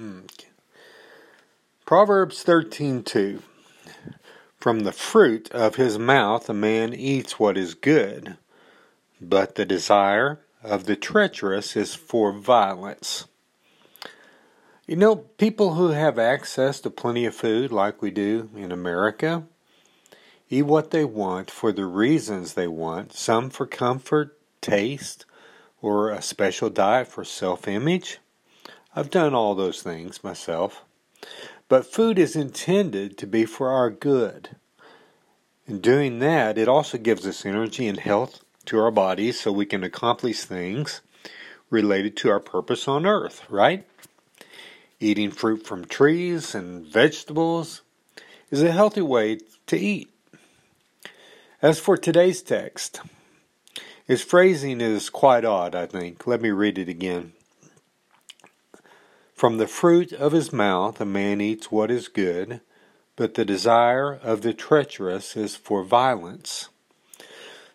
Okay. Proverbs 13:2 From the fruit of his mouth a man eats what is good, but the desire of the treacherous is for violence. You know, people who have access to plenty of food like we do in America eat what they want for the reasons they want, some for comfort, taste, or a special diet for self-image. I've done all those things myself. But food is intended to be for our good. In doing that, it also gives us energy and health to our bodies so we can accomplish things related to our purpose on earth, right? Eating fruit from trees and vegetables is a healthy way to eat. As for today's text, its phrasing is quite odd, I think. Let me read it again. From the fruit of his mouth a man eats what is good, but the desire of the treacherous is for violence.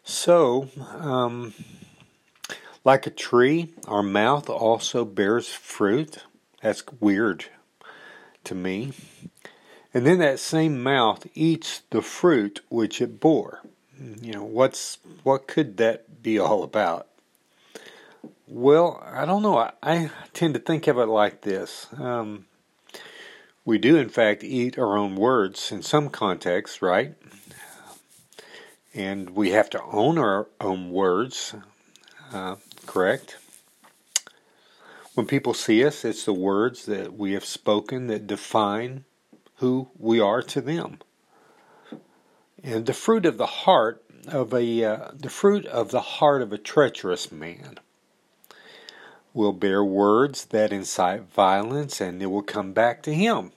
So, um, like a tree, our mouth also bears fruit. That's weird to me. And then that same mouth eats the fruit which it bore. You know, what's what could that be all about? Well, I don't know. I, I tend to think of it like this. Um, we do, in fact, eat our own words in some contexts, right? And we have to own our own words, uh, correct? When people see us, it's the words that we have spoken that define who we are to them. And the fruit of the heart of a uh, the fruit of the heart of a treacherous man will bear words that incite violence and it will come back to him.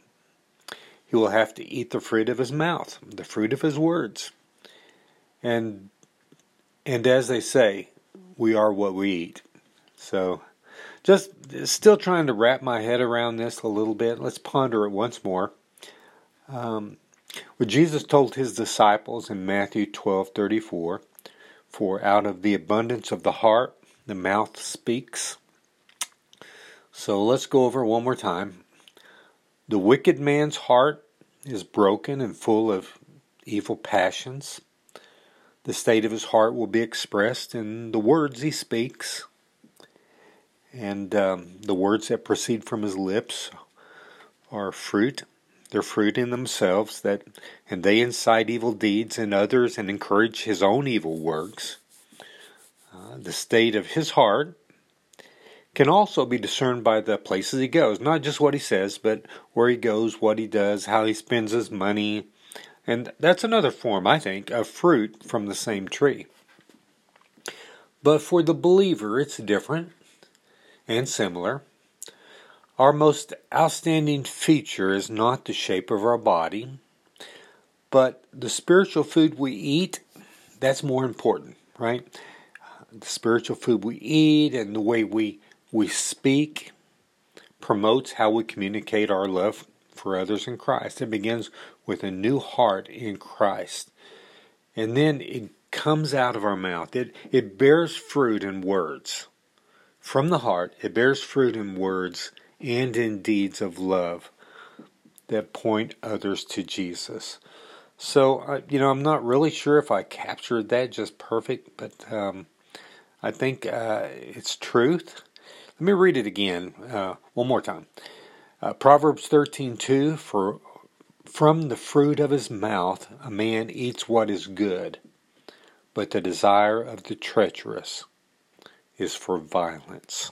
He will have to eat the fruit of his mouth, the fruit of his words. And and as they say, we are what we eat. So just still trying to wrap my head around this a little bit. Let's ponder it once more. Um, what Jesus told his disciples in Matthew 12:34, "For out of the abundance of the heart the mouth speaks." So let's go over one more time. The wicked man's heart is broken and full of evil passions. The state of his heart will be expressed in the words he speaks. And um, the words that proceed from his lips are fruit. They're fruit in themselves that and they incite evil deeds in others and encourage his own evil works. Uh, the state of his heart can also be discerned by the places he goes, not just what he says, but where he goes, what he does, how he spends his money. And that's another form, I think, of fruit from the same tree. But for the believer, it's different and similar. Our most outstanding feature is not the shape of our body, but the spiritual food we eat, that's more important, right? The spiritual food we eat and the way we we speak promotes how we communicate our love for others in Christ. It begins with a new heart in Christ. And then it comes out of our mouth. It, it bears fruit in words. From the heart, it bears fruit in words and in deeds of love that point others to Jesus. So, uh, you know, I'm not really sure if I captured that just perfect, but um, I think uh, it's truth. Let me read it again uh, one more time. Uh, Proverbs 13:2 for from the fruit of his mouth a man eats what is good, but the desire of the treacherous is for violence.